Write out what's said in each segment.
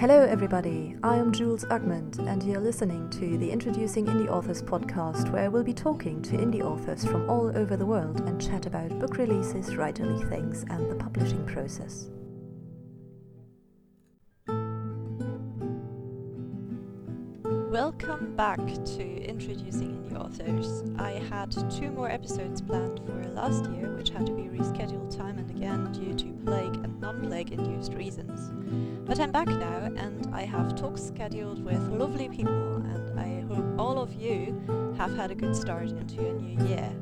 Hello, everybody. I am Jules Ugmund, and you're listening to the Introducing Indie Authors podcast, where we'll be talking to indie authors from all over the world and chat about book releases, writerly things, and the publishing process. Welcome back to Introducing Indie Authors. I had two more episodes planned for last year, which had to be rescheduled time and again due to plague and non-plague induced reasons. But I'm back now and I have talks scheduled with lovely people and I hope all of you have had a good start into your new year.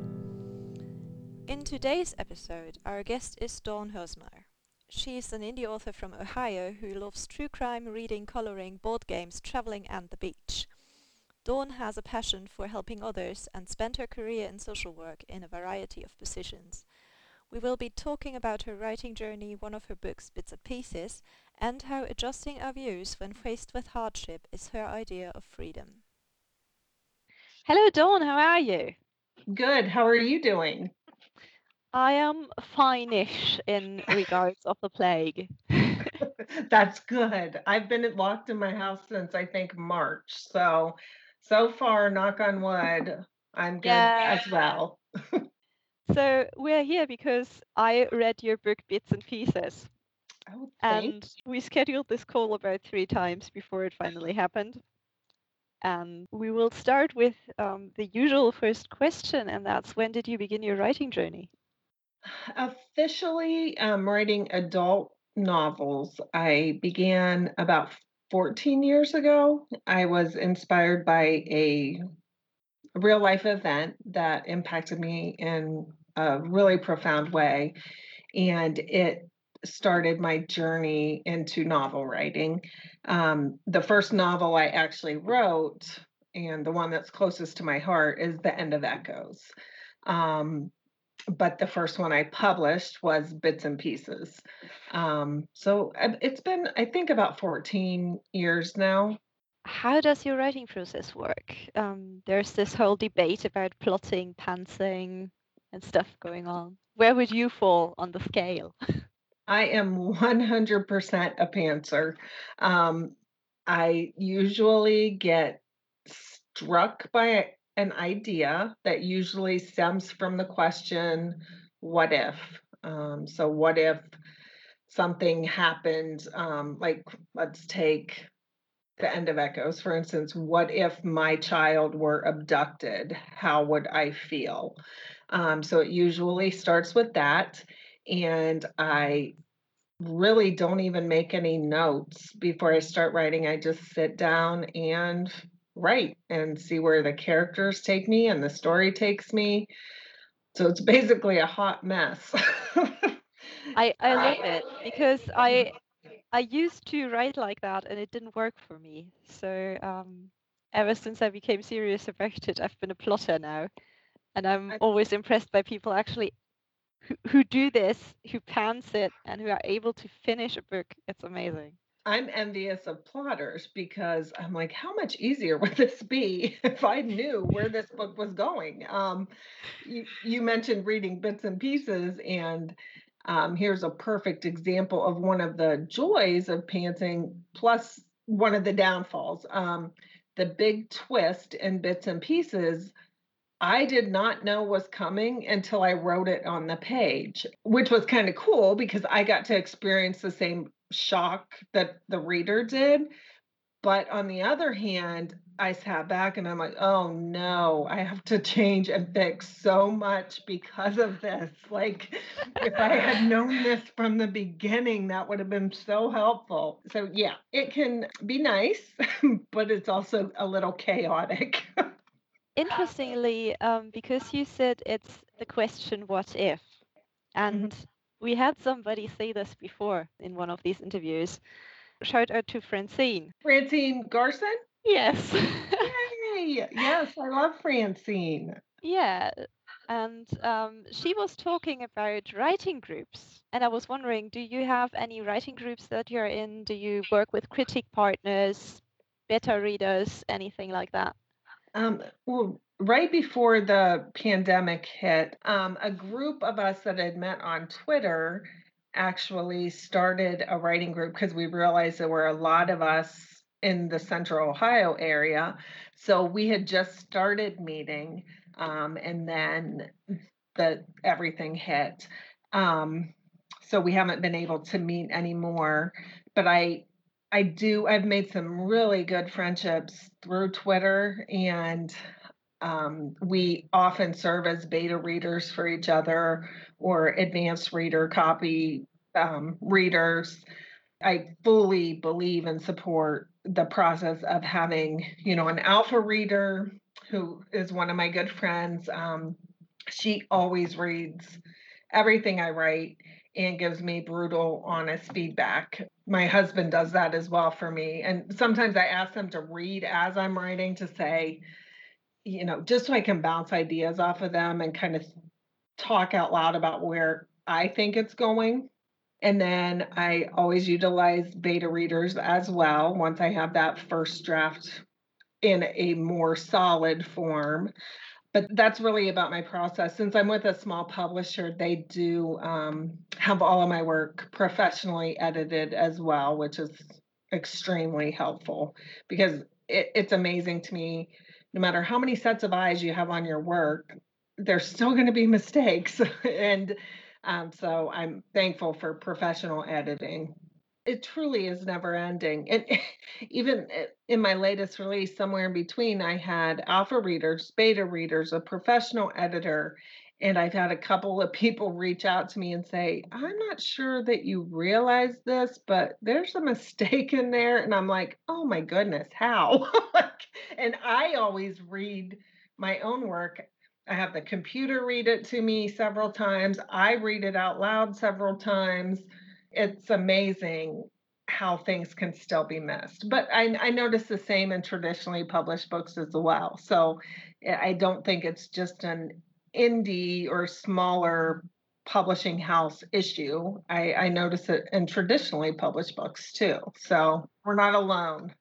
In today's episode, our guest is Dawn Hosmer. She is an indie author from Ohio who loves true crime, reading, coloring, board games, traveling and the beach. Dawn has a passion for helping others and spent her career in social work in a variety of positions. We will be talking about her writing journey, one of her books, Bits and Pieces, and how adjusting our views when faced with hardship is her idea of freedom. Hello, Dawn. How are you? Good. How are you doing? I am fine-ish in regards of the plague. That's good. I've been locked in my house since I think March. So, so far, knock on wood, I'm good yeah. as well. so, we're here because I read your book Bits and Pieces. Oh, and we scheduled this call about three times before it finally happened. And we will start with um, the usual first question, and that's when did you begin your writing journey? Officially, um, writing adult novels, I began about 14 years ago. I was inspired by a real life event that impacted me in a really profound way. And it started my journey into novel writing. Um, the first novel I actually wrote, and the one that's closest to my heart, is The End of Echoes. Um, but the first one I published was Bits and Pieces. Um, so it's been, I think, about 14 years now. How does your writing process work? Um, there's this whole debate about plotting, pantsing, and stuff going on. Where would you fall on the scale? I am 100% a pantser. Um, I usually get struck by an idea that usually stems from the question, what if? Um, so, what if something happened? Um, like, let's take the end of Echoes, for instance. What if my child were abducted? How would I feel? Um, so, it usually starts with that. And I really don't even make any notes before I start writing. I just sit down and write and see where the characters take me and the story takes me. So it's basically a hot mess. I I love it because I I used to write like that and it didn't work for me. So um, ever since I became serious about it, I've been a plotter now, and I'm always impressed by people actually who, who do this, who pants it, and who are able to finish a book. It's amazing. I'm envious of plotters because I'm like, how much easier would this be if I knew where this book was going? Um, you, you mentioned reading bits and pieces, and um, here's a perfect example of one of the joys of pantsing, plus one of the downfalls. Um, the big twist in bits and pieces I did not know was coming until I wrote it on the page, which was kind of cool because I got to experience the same shock that the reader did. But on the other hand, I sat back and I'm like, oh no, I have to change and fix so much because of this. Like, if I had known this from the beginning, that would have been so helpful. So, yeah, it can be nice, but it's also a little chaotic. interestingly, um, because you said it's the question, what if? And mm-hmm. we had somebody say this before in one of these interviews. Shout out to Francine. Francine Garson? Yes. Yay! Yes, I love Francine. Yeah. And um, she was talking about writing groups. And I was wondering do you have any writing groups that you're in? Do you work with critic partners, beta readers, anything like that? Um, well, right before the pandemic hit, um, a group of us that had met on Twitter actually started a writing group because we realized there were a lot of us in the central Ohio area. So we had just started meeting, um, and then the everything hit. Um, so we haven't been able to meet anymore. But I I do I've made some really good friendships through Twitter and um, we often serve as beta readers for each other or advanced reader copy um, readers. I fully believe and support the process of having, you know, an alpha reader who is one of my good friends. Um, she always reads everything I write and gives me brutal, honest feedback. My husband does that as well for me. And sometimes I ask them to read as I'm writing to say, you know, just so I can bounce ideas off of them and kind of talk out loud about where I think it's going. And then I always utilize beta readers as well once I have that first draft in a more solid form. But that's really about my process. Since I'm with a small publisher, they do um, have all of my work professionally edited as well, which is extremely helpful because it, it's amazing to me no matter how many sets of eyes you have on your work, there's still going to be mistakes. and um, so I'm thankful for professional editing. It truly is never ending. And even in my latest release, somewhere in between, I had alpha readers, beta readers, a professional editor, and I've had a couple of people reach out to me and say, I'm not sure that you realize this, but there's a mistake in there. And I'm like, oh my goodness, how? and I always read my own work. I have the computer read it to me several times. I read it out loud several times. It's amazing how things can still be missed. But I, I notice the same in traditionally published books as well. So eh, I don't think it's just an indie or smaller publishing house issue. I, I notice it in traditionally published books too. So we're not alone.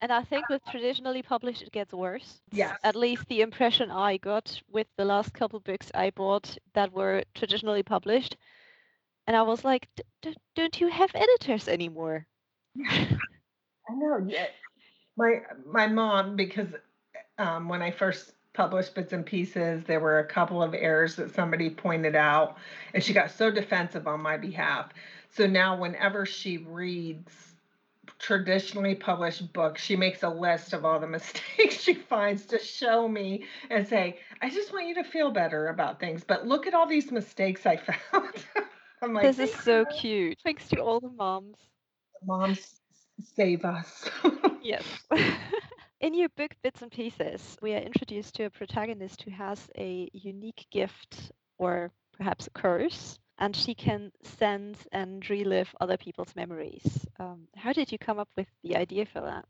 And I think with traditionally published, it gets worse. Yes. At least the impression I got with the last couple books I bought that were traditionally published. And I was like, don't you have editors anymore? I know. Yeah. My my mom, because um, when I first published bits and pieces. There were a couple of errors that somebody pointed out, and she got so defensive on my behalf. So now, whenever she reads traditionally published books, she makes a list of all the mistakes she finds to show me and say, I just want you to feel better about things, but look at all these mistakes I found. I'm like, this is so cute. Thanks to all the moms. Moms save us. yes. In your book, Bits and Pieces, we are introduced to a protagonist who has a unique gift or perhaps a curse, and she can sense and relive other people's memories. Um, how did you come up with the idea for that?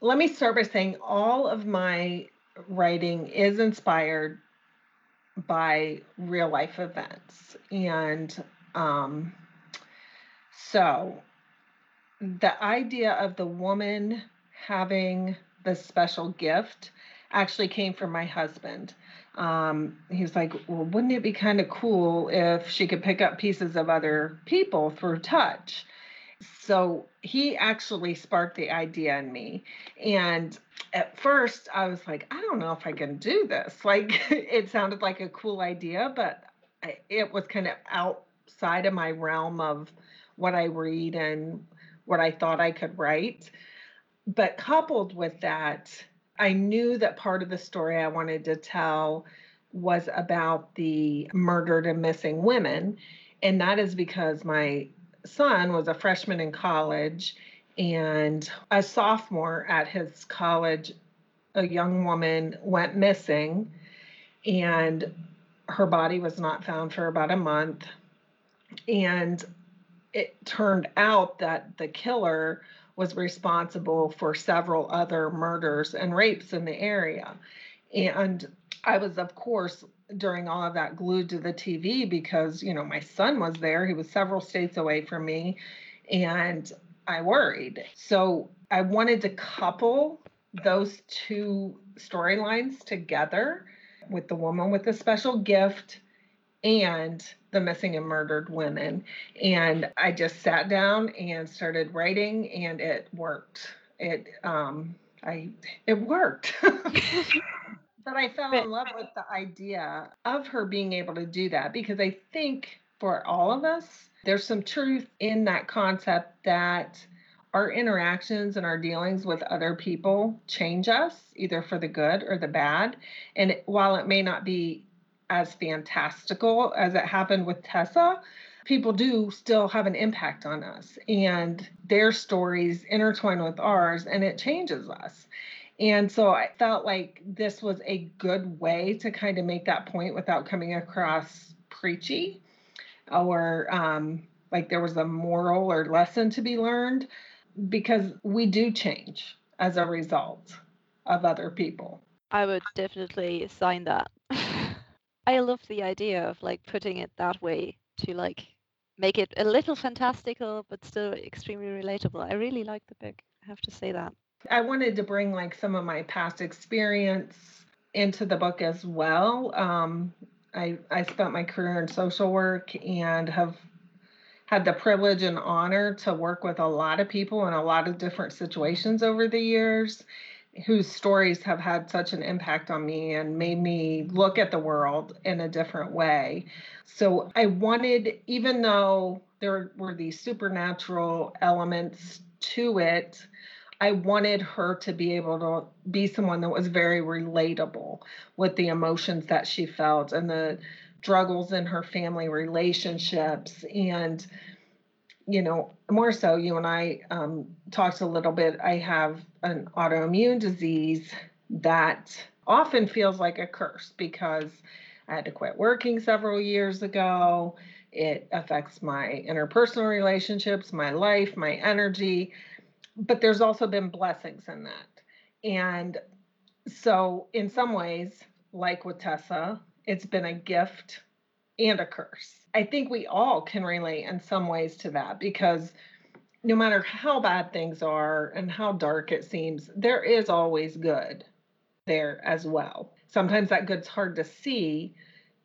Let me start by saying all of my writing is inspired by real life events. And um, so the idea of the woman having the special gift actually came from my husband. Um, he was like, Well, wouldn't it be kind of cool if she could pick up pieces of other people through touch? So he actually sparked the idea in me. And at first, I was like, I don't know if I can do this. Like, it sounded like a cool idea, but it was kind of outside of my realm of what I read and what I thought I could write. But coupled with that, I knew that part of the story I wanted to tell was about the murdered and missing women. And that is because my son was a freshman in college and a sophomore at his college, a young woman went missing and her body was not found for about a month. And it turned out that the killer was responsible for several other murders and rapes in the area. And I was, of course, during all of that glued to the TV because, you know, my son was there. He was several states away from me. And I worried. So I wanted to couple those two storylines together with the woman with the special gift and the missing and murdered women. And I just sat down and started writing, and it worked. It um, I it worked. but I fell in love with the idea of her being able to do that because I think for all of us, there's some truth in that concept that our interactions and our dealings with other people change us either for the good or the bad. And while it may not be as fantastical as it happened with Tessa, people do still have an impact on us and their stories intertwine with ours and it changes us. And so I felt like this was a good way to kind of make that point without coming across preachy or um, like there was a moral or lesson to be learned because we do change as a result of other people. I would definitely sign that. I love the idea of like putting it that way to like make it a little fantastical but still extremely relatable. I really like the book. I have to say that. I wanted to bring like some of my past experience into the book as well. Um, I I spent my career in social work and have had the privilege and honor to work with a lot of people in a lot of different situations over the years whose stories have had such an impact on me and made me look at the world in a different way. So I wanted, even though there were these supernatural elements to it, I wanted her to be able to be someone that was very relatable with the emotions that she felt and the struggles in her family relationships and you know more so you and i um, talked a little bit i have an autoimmune disease that often feels like a curse because i had to quit working several years ago it affects my interpersonal relationships my life my energy but there's also been blessings in that. And so, in some ways, like with Tessa, it's been a gift and a curse. I think we all can relate in some ways to that because no matter how bad things are and how dark it seems, there is always good there as well. Sometimes that good's hard to see,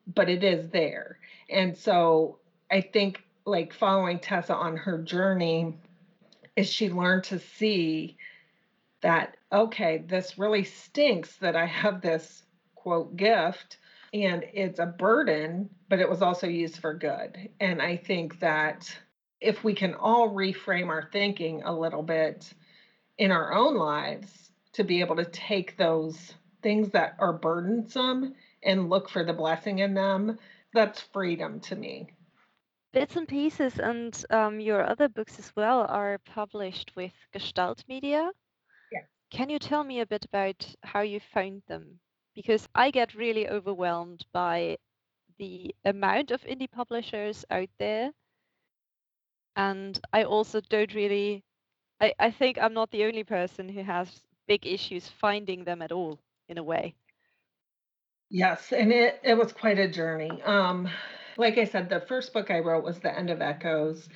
but it is there. And so I think like following Tessa on her journey is she learned to see that, okay, this really stinks that I have this quote gift and it's a burden, but it was also used for good. And I think that if we can all reframe our thinking a little bit in our own lives to be able to take those things that are burdensome and look for the blessing in them, that's freedom to me. Bits and Pieces and um, your other books as well are published with Gestalt Media. Yeah. Can you tell me a bit about how you found them? Because I get really overwhelmed by the amount of indie publishers out there. And I also don't really, I, I think I'm not the only person who has big issues finding them at all, in a way. Yes, and it, it was quite a journey. Um, like I said, the first book I wrote was The End of Echoes,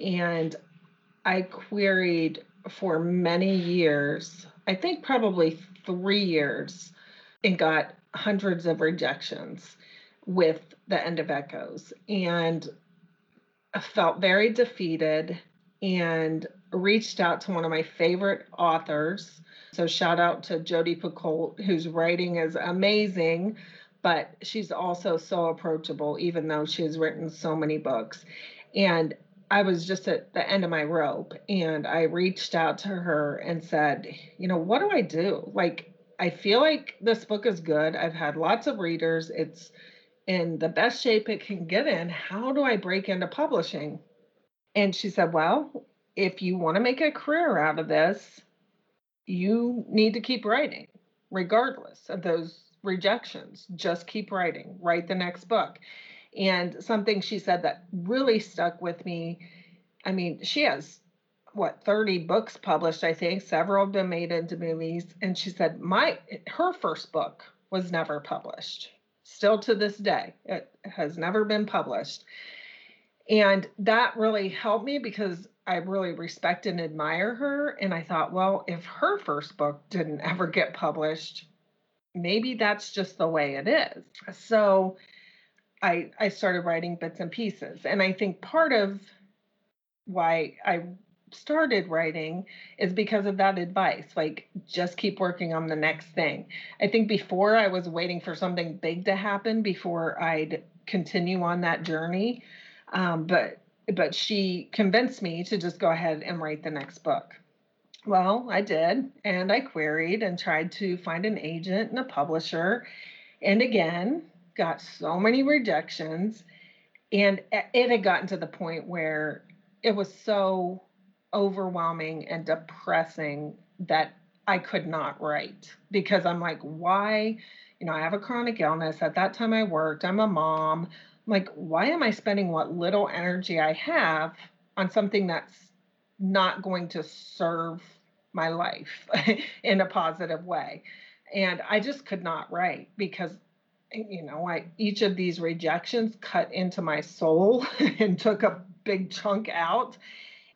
and I queried for many years, I think probably three years, and got hundreds of rejections with The End of Echoes. And felt very defeated and reached out to one of my favorite authors. So, shout out to Jodi Picoult, whose writing is amazing but she's also so approachable, even though she has written so many books. And I was just at the end of my rope and I reached out to her and said, you know, what do I do? Like, I feel like this book is good. I've had lots of readers. It's in the best shape it can get in. How do I break into publishing? And she said, well, if you want to make a career out of this, you need to keep writing, regardless of those rejections. Just keep writing, write the next book. And something she said that really stuck with me I mean, she has what 30 books published, I think. Several have been made into movies. And she said, My her first book was never published. Still to this day, it has never been published. And that really helped me because I really respect and admire her. And I thought, well, if her first book didn't ever get published, maybe that's just the way it is. So I I started writing bits and pieces. And I think part of why I started writing is because of that advice like just keep working on the next thing. I think before i was waiting for something big to happen before i'd continue on that journey um, but but she convinced me to just go ahead and write the next book. Well i did and i queried and tried to find an agent and a publisher and again got so many rejections and it had gotten to the point where it was so overwhelming and depressing that I could not write because I'm like, why? You know, I have a chronic illness. At that time, I worked. I'm a mom. I'm like, why am I spending what little energy I have on something that's not going to serve my life in a positive way? And I just could not write because you know, I each of these rejections cut into my soul and took a big chunk out.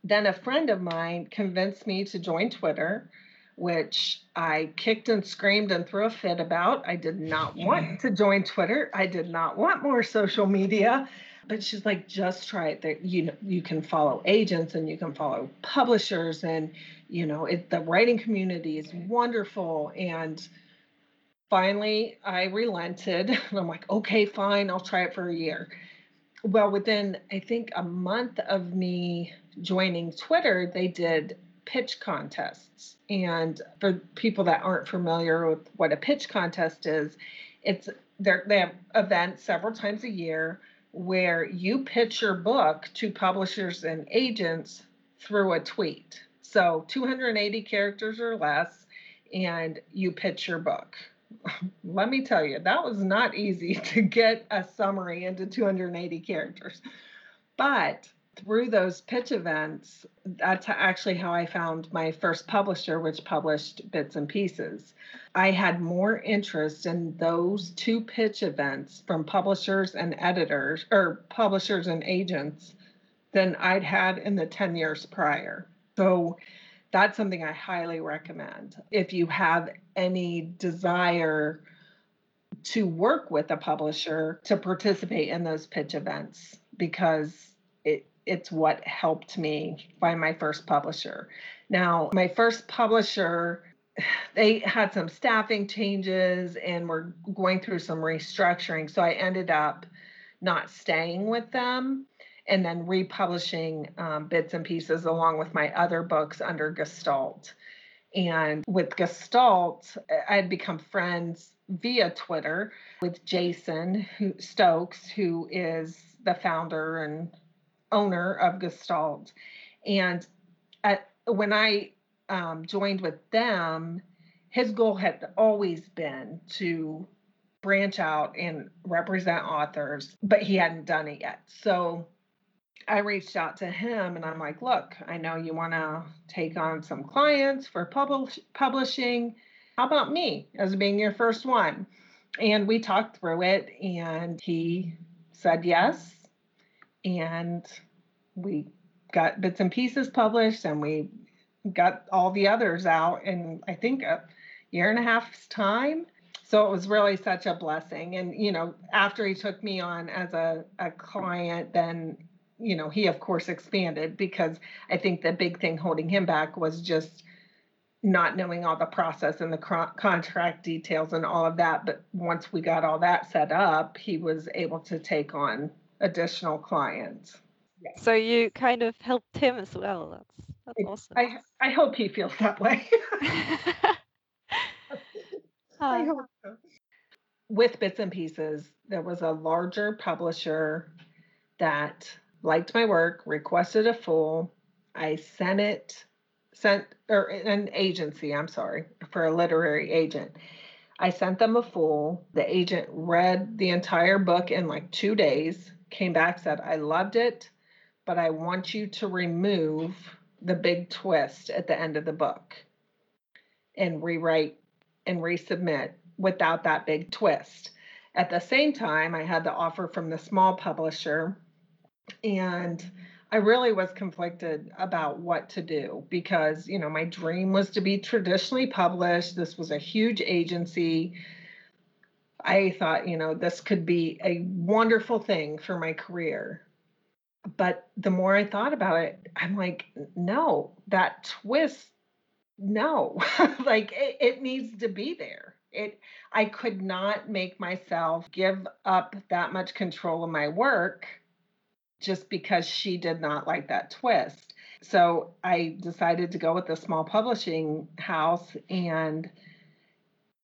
Then a friend of mine convinced me to join Twitter, which I kicked and screamed and threw a fit about. I did not want mm-hmm. to join Twitter. I did not want more social media. But she's like, just try it. That you know, you can follow agents and you can follow publishers, and you know, it, the writing community is wonderful. And finally I relented. And I'm like, okay, fine, I'll try it for a year. Well, within I think a month of me joining Twitter, they did pitch contests. And for people that aren't familiar with what a pitch contest is, it's they have events several times a year where you pitch your book to publishers and agents through a tweet. So 280 characters or less, and you pitch your book let me tell you, that was not easy to get a summary into 280 characters. But through those pitch events, that's actually how I found my first publisher, which published Bits and Pieces. I had more interest in those two pitch events from publishers and editors, or publishers and agents, than I'd had in the 10 years prior. So that's something I highly recommend. If you have any desire to work with a publisher to participate in those pitch events, because it it's what helped me find my first publisher. Now, my first publisher they had some staffing changes and were going through some restructuring. So I ended up not staying with them and then republishing um, bits and pieces along with my other books under Gestalt. And with Gestalt, I had become friends via Twitter with Jason who, Stokes, who is the founder and owner of Gestalt. And at, when I um, joined with them, his goal had always been to branch out and represent authors, but he hadn't done it yet. So I reached out to him and I'm like, look, I know you want to take on some clients for publish- publishing. How about me as being your first one? And we talked through it and he said yes. And we got bits and pieces published and we got all the others out in, I think, a year and a half's time. So it was really such a blessing. And, you know, after he took me on as a, a client, then you know, he of course expanded because I think the big thing holding him back was just not knowing all the process and the contract details and all of that. But once we got all that set up, he was able to take on additional clients. So you kind of helped him as well. That's that's awesome. I I hope he feels that way. I uh, hope so. With bits and pieces, there was a larger publisher that liked my work, requested a full. I sent it, sent, or an agency, I'm sorry, for a literary agent. I sent them a full. The agent read the entire book in like two days, came back, said, I loved it, but I want you to remove the big twist at the end of the book and rewrite and resubmit without that big twist. At the same time, I had the offer from the small publisher and I really was conflicted about what to do because, you know, my dream was to be traditionally published. This was a huge agency. I thought, you know, this could be a wonderful thing for my career. But the more I thought about it, I'm like, no, that twist, no, like it, it needs to be there. It, I could not make myself give up that much control of my work just because she did not like that twist. So I decided to go with a small publishing house and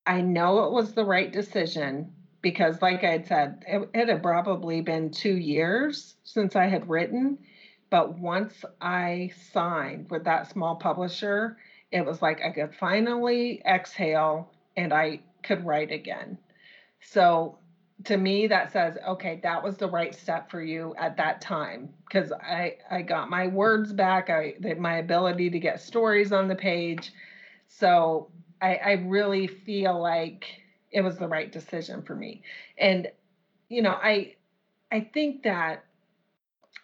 I know it was the right decision because, like I had said, it, it, had probably been two years since I had written. But once I signed with that small publisher, it was like I could finally exhale and I could write again. So to me, that says, okay, that was the right step for you at that time because I, I got my words back, I my ability to get stories on the page. So I, I really feel like it was the right decision for me. And, you know, I I think that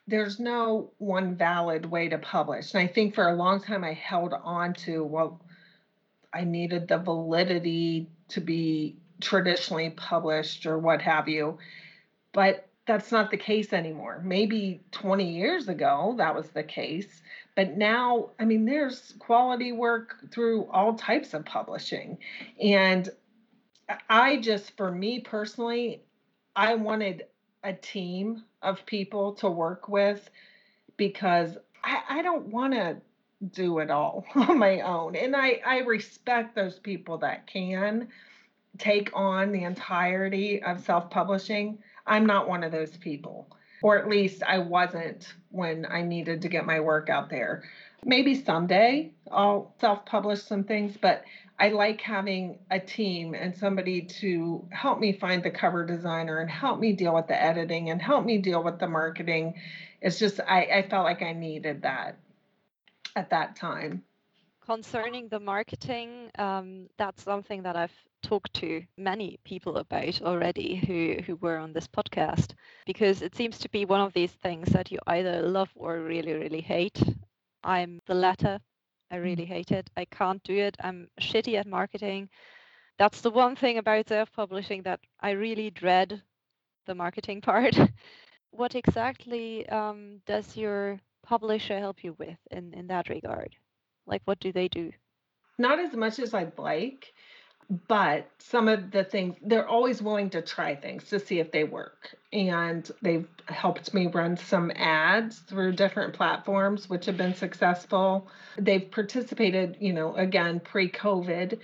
there's no one valid way to publish. And I think for a long time I held on to, well, I needed the validity to be traditionally published or what have you. But that's not the case anymore. Maybe 20 years ago that was the case. But now, I mean, there's quality work through all types of publishing. And I just, for me personally, I wanted a team of people to work with because I, I don't want to do it all on my own. And I, I respect those people that can take on the entirety of self publishing. I'm not one of those people or at least I wasn't when I needed to get my work out there. Maybe someday I'll self publish some things, but I like having a team and somebody to help me find the cover designer and help me deal with the editing and help me deal with the marketing. It's just, I, I felt like I needed that at that time. Concerning the marketing, um, that's something that I've talked to many people about already who, who were on this podcast because it seems to be one of these things that you either love or really, really hate. I'm the latter. I really hate it. I can't do it. I'm shitty at marketing. That's the one thing about self publishing that I really dread the marketing part. what exactly um, does your publisher help you with in, in that regard? Like, what do they do? Not as much as I'd like but some of the things they're always willing to try things to see if they work. And they've helped me run some ads through different platforms which have been successful. They've participated you know again pre-covid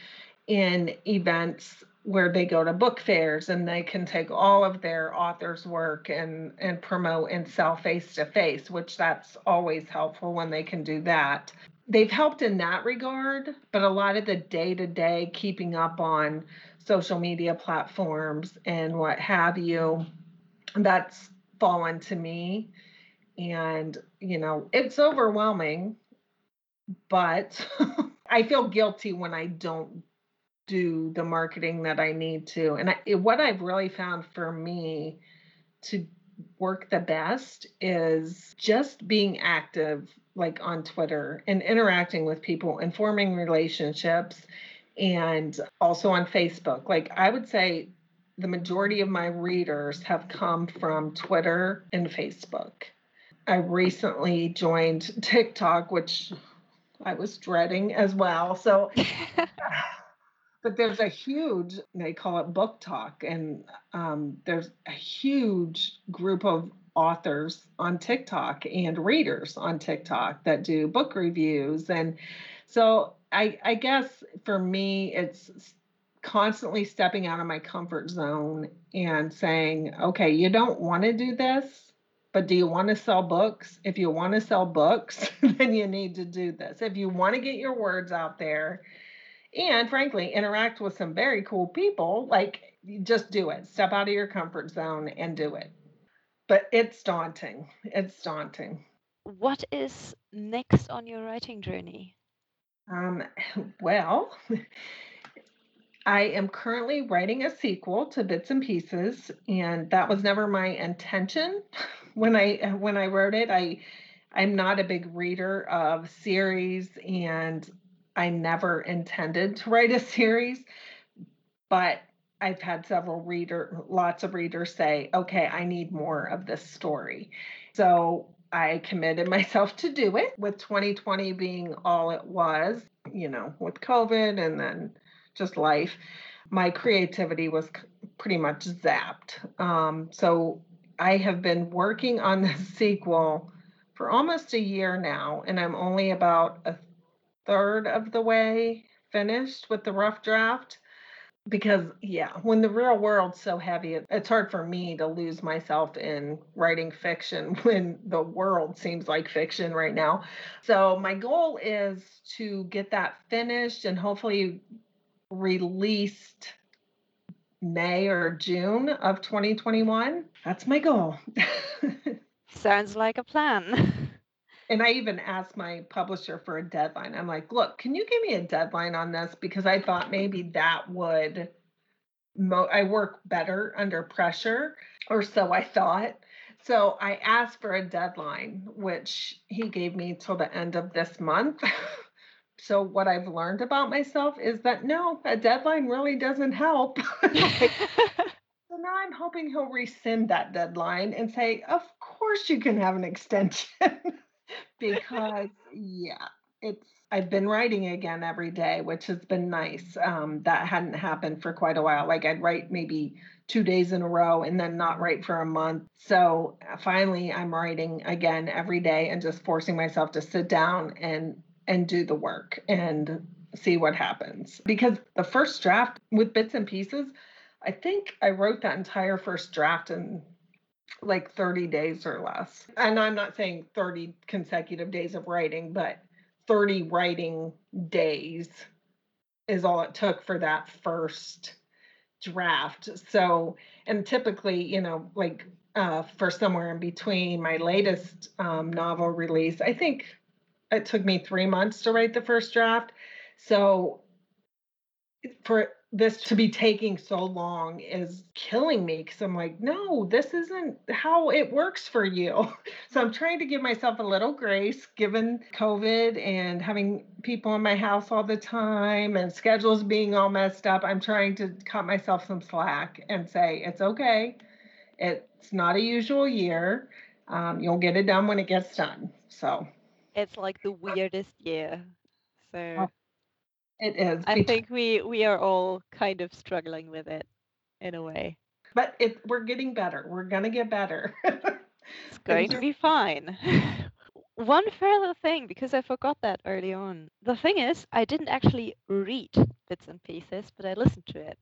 in events where they go to book fairs and they can take all of their authors work and and promote and sell face to face which that's always helpful when they can do that they've helped in that regard, but a lot of the day to day keeping up on social media platforms and what have you, that's fallen to me. And, you know, it's overwhelming, but I feel guilty when I don't do the marketing that I need to. And I, what I've really found for me to work the best is just being active like on Twitter and interacting with people and forming relationships and also on Facebook. Like I would say the majority of my readers have come from Twitter and Facebook. I recently joined TikTok, which I was dreading as well. So but there's a huge they call it BookTok, and um, there's a huge group of authors on tiktok and readers on tiktok that do book reviews. And so i i guess for me it's constantly stepping out of my comfort zone and saying okay you don't want to do this but do you want to sell books? If you want to sell books then you need to do this. If you want to get your words out there and frankly interact with some very cool people like just do it. Step out of your comfort zone and do it but it's daunting. It's daunting. What is next on your writing journey? Um, well i am currently writing a sequel to bits and pieces and that was never my intention. When i when i wrote it i i'm not a big reader of series and I never intended to write a series, but I've had several reader lots of readers say, "Okay, I need more of this story." So I committed myself to do it with 2020 being all it was, you know, with COVID and then just life. My creativity was pretty much zapped. Um, so I have been working on the sequel for almost a year now, and I'm only about a third of the way finished with the rough draft because yeah when the real world's so heavy it, it's hard for me to lose myself in writing fiction when the world seems like fiction right now. So my goal is to get that finished and hopefully released may or june of 2021 that's my goal. Sounds like a plan and I even asked my publisher for a deadline. I'm like, look, can you give me a deadline on this? Because I thought maybe that would, mo- I work better under pressure, or so I thought. So I asked for a deadline, which he gave me till the end of this month. so what I've learned about myself is that no, a deadline really doesn't help. like, so now I'm hoping he'll rescind that deadline and say, of course you can have an extension because yeah, it's I've been writing again every day, which has been nice. Um, that hadn't happened for quite a while. Like I'd write maybe two days in a row and then not write for a month. So uh, finally, I'm writing again every day and just forcing myself to sit down and and do the work and see what happens. Because the first draft with bits and pieces, I think I wrote that entire first draft in like 30 days or less. And I'm not saying 30 consecutive days of writing, but 30 writing days is all it took for that first draft. So, and typically, you know, like uh, for somewhere in between my latest um, novel release, I think it took me three months to write the first draft. So, for this to be taking so long is killing me because I'm like, no, this isn't how it works for you. So I'm trying to give myself a little grace given COVID and having people in my house all the time and schedules being all messed up. I'm trying to cut myself some slack and say, it's okay. It's not a usual year. Um, you'll get it done when it gets done. So it's like the weirdest year. So. It is. I think we we are all kind of struggling with it in a way. But it we're getting better. We're gonna get better. it's going to be fine. One further thing, because I forgot that early on. The thing is, I didn't actually read bits and pieces, but I listened to it.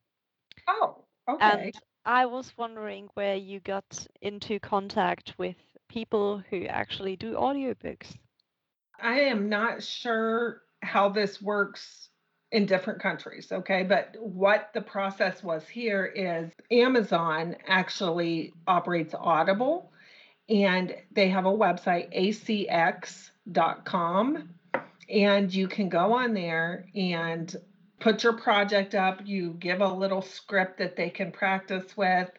Oh, okay. And I was wondering where you got into contact with people who actually do audiobooks. I am not sure how this works in different countries. Okay. But what the process was here is Amazon actually operates Audible and they have a website, acx.com. And you can go on there and put your project up. You give a little script that they can practice with,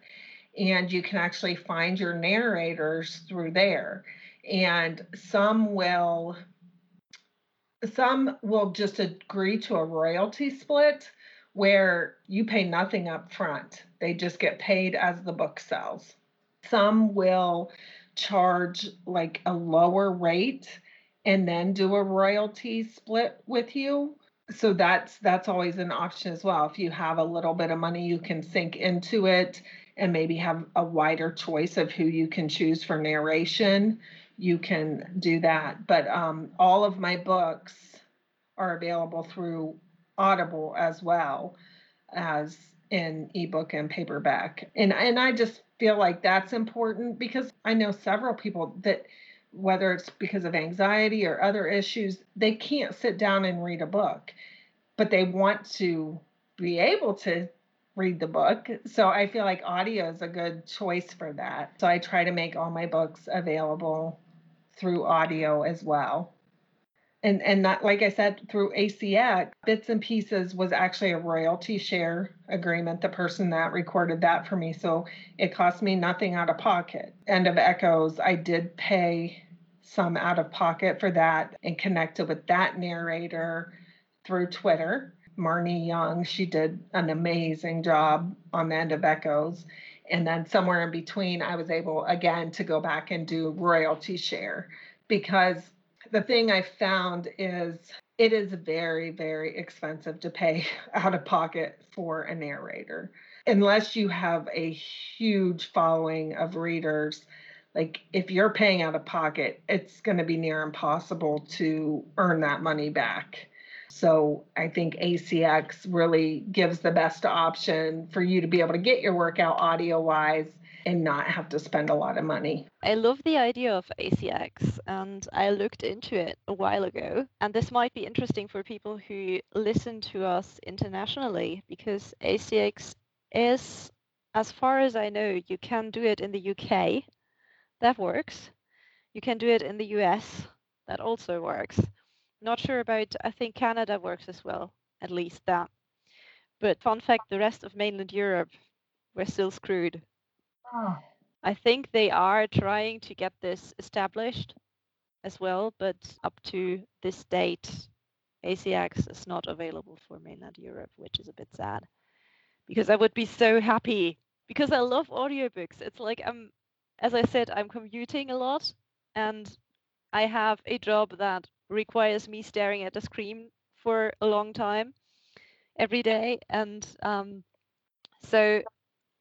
and you can actually find your narrators through there. And some will some will just agree to a royalty split where you pay nothing up front. They just get paid as the book sells. Some will charge like a lower rate and then do a royalty split with you. So that's that's always an option as well. If you have a little bit of money, you can sink into it and maybe have a wider choice of who you can choose for narration you can do that. But um, all of my books are available through Audible as well as in ebook and paperback. And and I just feel like that's important because I know several people that whether it's because of anxiety or other issues, they can't sit down and read a book, but they want to be able to read the book. So I feel like audio is a good choice for that. So I try to make all my books available through audio as well. And and that like I said through ACX, bits and pieces was actually a royalty share agreement. The person that recorded that for me, so it cost me nothing out of pocket. End of Echoes, I did pay some out of pocket for that and connected with that narrator through Twitter. Marnie Young. She did an amazing job on the end of Echoes. And then somewhere in between, I was able again to go back and do royalty share because the thing I found is it is very, very expensive to pay out of pocket for a narrator. Unless you have a huge following of readers, like if you're paying out of pocket, it's going to be near impossible to earn that money back. So I think ACX really gives the best option for you to be able to get your workout audio wise and not have to spend a lot of money. I love the idea of ACX and I looked into it a while ago. And this might be interesting for people who listen to us internationally because ACX is, as far as I know, you can do it in the UK. That works. You can do it in the US. That also works. Not sure about, I think Canada works as well, at least that. But fun fact, the rest of mainland Europe, we're still screwed Oh. I think they are trying to get this established as well, but up to this date, ACX is not available for mainland Europe, which is a bit sad because I would be so happy because I love audiobooks. It's like I'm, as I said, I'm commuting a lot and I have a job that requires me staring at a screen for a long time every day. And um, so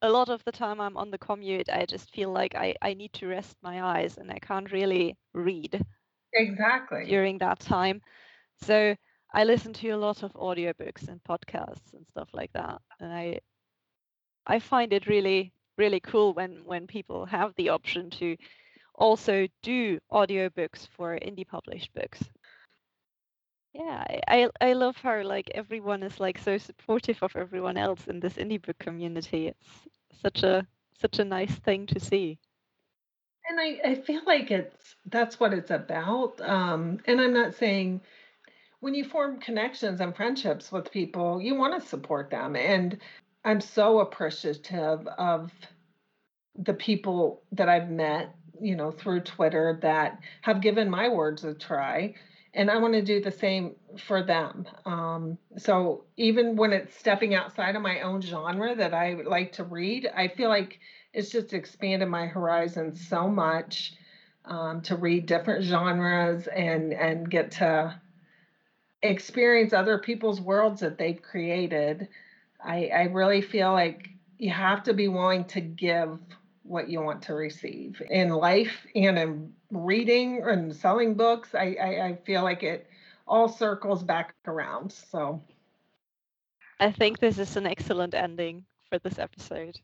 a lot of the time I'm on the commute, I just feel like I, I need to rest my eyes and I can't really read Exactly. during that time. So I listen to a lot of audiobooks and podcasts and stuff like that. And I I find it really, really cool when when people have the option to also do audiobooks for indie published books. Yeah, I, I love how like everyone is like so supportive of everyone else in this indie book community. It's such a such a nice thing to see. And I, I feel like it's that's what it's about. Um, and I'm not saying when you form connections and friendships with people, you want to support them. And I'm so appreciative of the people that I've met, you know, through Twitter that have given my words a try. And I want to do the same for them. Um, so even when it's stepping outside of my own genre that I like to read, I feel like it's just expanded my horizon so much um, to read different genres and and get to experience other people's worlds that they've created. I, I really feel like you have to be willing to give what you want to receive in life and in reading and selling books. I, I, I feel like it all circles back around. So I think this is an excellent ending for this episode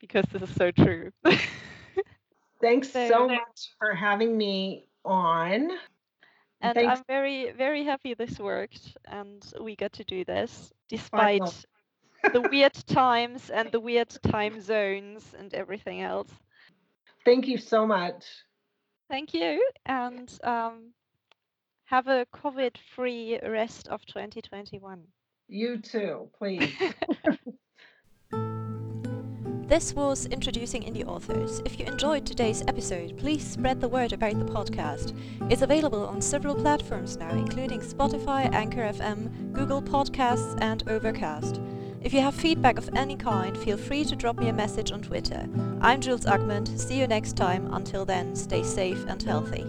because this is so true. thanks So- so much for having me on. And Thanks. I'm very, very happy this worked and we got to do this Final. Despite the weird times and the weird time zones and everything else. Thank you so much. Thank you and um, have a COVID free rest of 2021. You too, please. This was Introducing Indie Authors. If you enjoyed today's episode, please spread the word about the podcast. It's available on several platforms now, including Spotify, Anchor FM, Google Podcasts, and Overcast. If you have feedback of any kind, feel free to drop me a message on Twitter. I'm Jules Agmund. See you next time. Until then, stay safe and healthy.